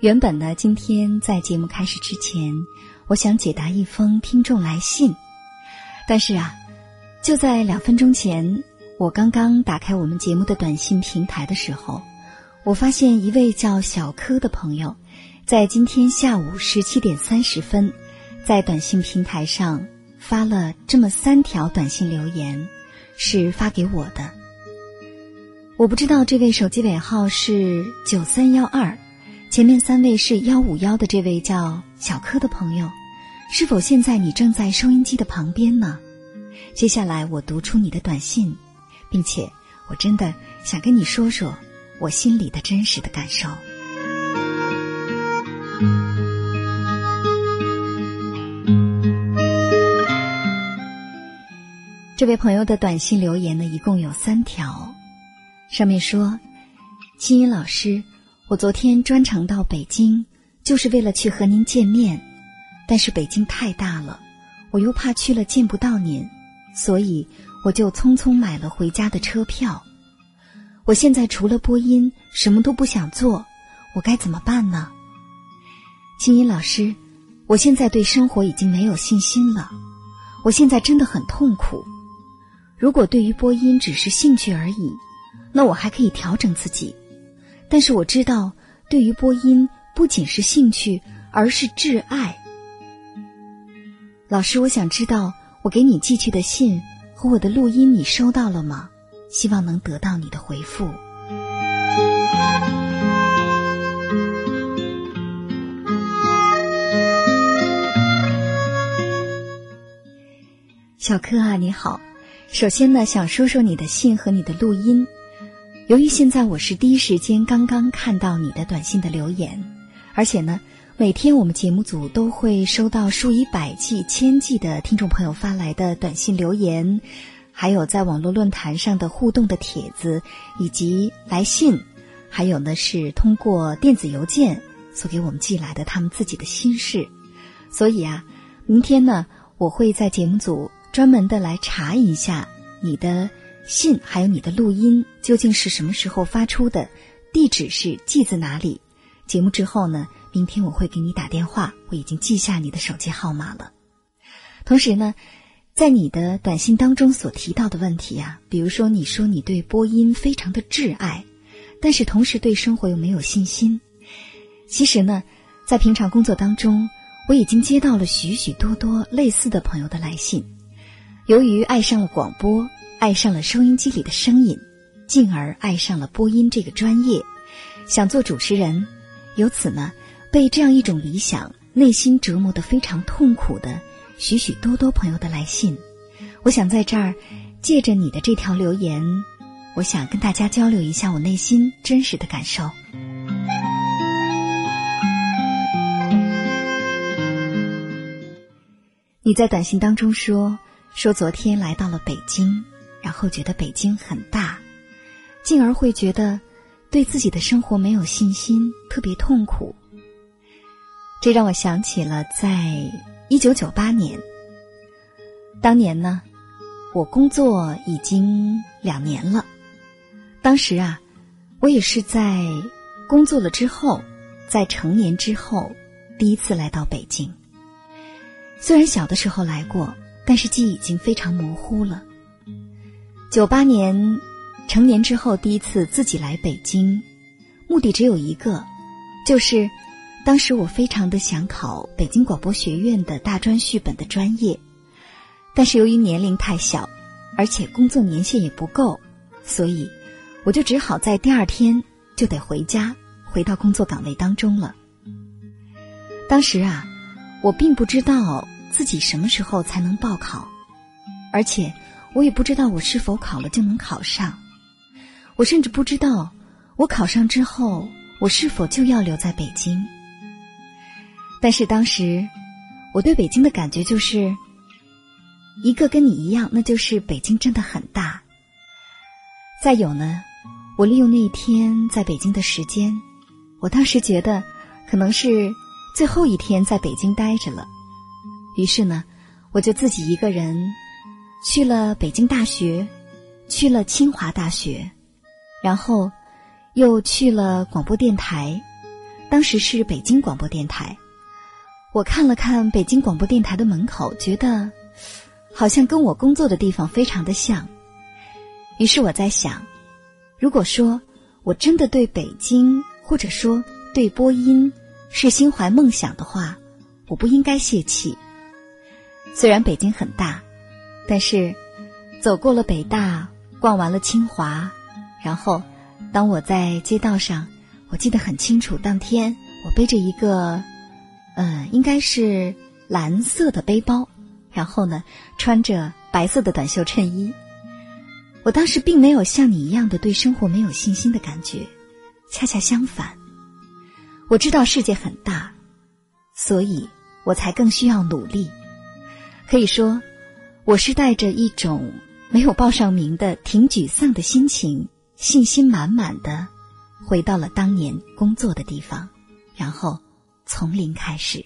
原本呢，今天在节目开始之前，我想解答一封听众来信，但是啊，就在两分钟前，我刚刚打开我们节目的短信平台的时候，我发现一位叫小柯的朋友，在今天下午十七点三十分，在短信平台上发了这么三条短信留言，是发给我的。我不知道这位手机尾号是九三幺二。前面三位是幺五幺的这位叫小柯的朋友，是否现在你正在收音机的旁边呢？接下来我读出你的短信，并且我真的想跟你说说我心里的真实的感受。这位朋友的短信留言呢，一共有三条，上面说：“青音老师。”我昨天专程到北京，就是为了去和您见面，但是北京太大了，我又怕去了见不到您，所以我就匆匆买了回家的车票。我现在除了播音，什么都不想做，我该怎么办呢？青音老师，我现在对生活已经没有信心了，我现在真的很痛苦。如果对于播音只是兴趣而已，那我还可以调整自己。但是我知道，对于播音不仅是兴趣，而是挚爱。老师，我想知道我给你寄去的信和我的录音你收到了吗？希望能得到你的回复。小柯啊，你好，首先呢，想说说你的信和你的录音。由于现在我是第一时间刚刚看到你的短信的留言，而且呢，每天我们节目组都会收到数以百计、千计的听众朋友发来的短信留言，还有在网络论坛上的互动的帖子，以及来信，还有呢是通过电子邮件所给我们寄来的他们自己的心事。所以啊，明天呢，我会在节目组专门的来查一下你的。信还有你的录音究竟是什么时候发出的？地址是寄自哪里？节目之后呢？明天我会给你打电话，我已经记下你的手机号码了。同时呢，在你的短信当中所提到的问题啊，比如说你说你对播音非常的挚爱，但是同时对生活又没有信心。其实呢，在平常工作当中，我已经接到了许许多多类似的朋友的来信，由于爱上了广播。爱上了收音机里的声音，进而爱上了播音这个专业，想做主持人。由此呢，被这样一种理想内心折磨得非常痛苦的许许多多朋友的来信，我想在这儿借着你的这条留言，我想跟大家交流一下我内心真实的感受。你在短信当中说说昨天来到了北京。然后觉得北京很大，进而会觉得对自己的生活没有信心，特别痛苦。这让我想起了在一九九八年，当年呢，我工作已经两年了。当时啊，我也是在工作了之后，在成年之后，第一次来到北京。虽然小的时候来过，但是记忆已经非常模糊了。九八年成年之后，第一次自己来北京，目的只有一个，就是当时我非常的想考北京广播学院的大专续本的专业，但是由于年龄太小，而且工作年限也不够，所以我就只好在第二天就得回家，回到工作岗位当中了。当时啊，我并不知道自己什么时候才能报考，而且。我也不知道我是否考了就能考上，我甚至不知道我考上之后我是否就要留在北京。但是当时我对北京的感觉就是，一个跟你一样，那就是北京真的很大。再有呢，我利用那一天在北京的时间，我当时觉得可能是最后一天在北京待着了，于是呢，我就自己一个人。去了北京大学，去了清华大学，然后又去了广播电台，当时是北京广播电台。我看了看北京广播电台的门口，觉得好像跟我工作的地方非常的像。于是我在想，如果说我真的对北京，或者说对播音是心怀梦想的话，我不应该泄气。虽然北京很大，但是走过了北大，逛完了清华，然后当我在街道上，我记得很清楚，当天我背着一个。嗯，应该是蓝色的背包，然后呢，穿着白色的短袖衬衣。我当时并没有像你一样的对生活没有信心的感觉，恰恰相反，我知道世界很大，所以我才更需要努力。可以说，我是带着一种没有报上名的挺沮丧的心情，信心满满的回到了当年工作的地方，然后。从零开始。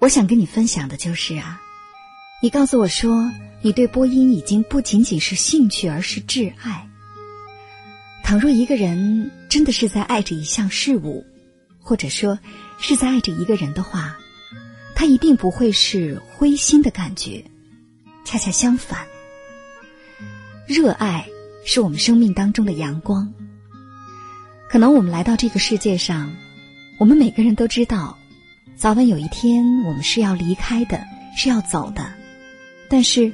我想跟你分享的就是啊，你告诉我说，你对播音已经不仅仅是兴趣，而是挚爱。倘若一个人真的是在爱着一项事物，或者说是在爱着一个人的话，他一定不会是灰心的感觉，恰恰相反。热爱是我们生命当中的阳光。可能我们来到这个世界上，我们每个人都知道，早晚有一天我们是要离开的，是要走的。但是，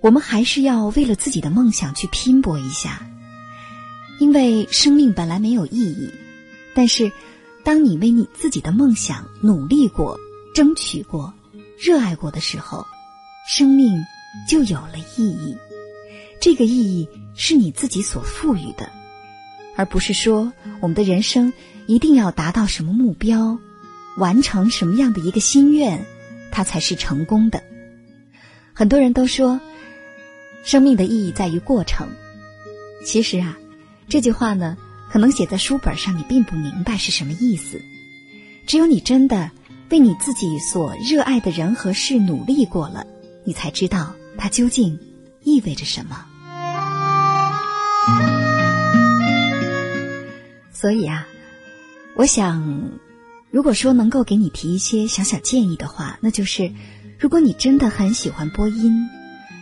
我们还是要为了自己的梦想去拼搏一下，因为生命本来没有意义。但是，当你为你自己的梦想努力过、争取过、热爱过的时候，生命就有了意义。这个意义是你自己所赋予的，而不是说我们的人生一定要达到什么目标，完成什么样的一个心愿，它才是成功的。很多人都说，生命的意义在于过程。其实啊，这句话呢，可能写在书本上，你并不明白是什么意思。只有你真的为你自己所热爱的人和事努力过了，你才知道它究竟。意味着什么？所以啊，我想，如果说能够给你提一些小小建议的话，那就是，如果你真的很喜欢播音，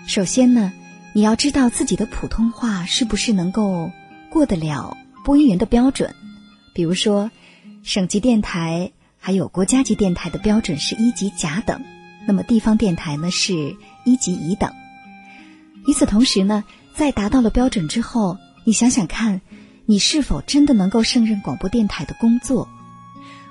首先呢，你要知道自己的普通话是不是能够过得了播音员的标准。比如说，省级电台还有国家级电台的标准是一级甲等，那么地方电台呢是一级乙等。与此同时呢，在达到了标准之后，你想想看，你是否真的能够胜任广播电台的工作？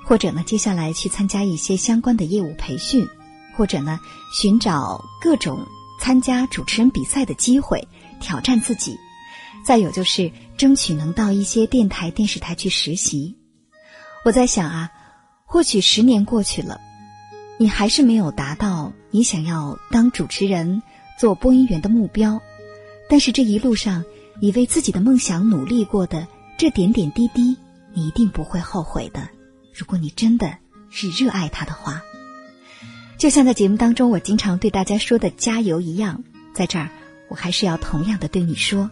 或者呢，接下来去参加一些相关的业务培训，或者呢，寻找各种参加主持人比赛的机会，挑战自己。再有就是争取能到一些电台、电视台去实习。我在想啊，或许十年过去了，你还是没有达到你想要当主持人。做播音员的目标，但是这一路上你为自己的梦想努力过的这点点滴滴，你一定不会后悔的。如果你真的是热爱它的话，就像在节目当中我经常对大家说的“加油”一样，在这儿我还是要同样的对你说：，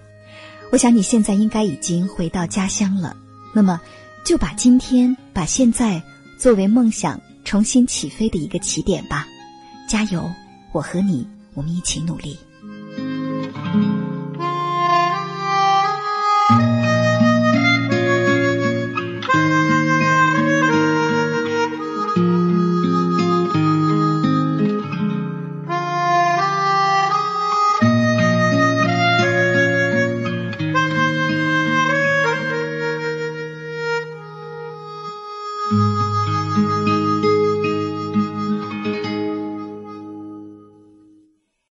我想你现在应该已经回到家乡了，那么就把今天、把现在作为梦想重新起飞的一个起点吧。加油，我和你。我们一起努力。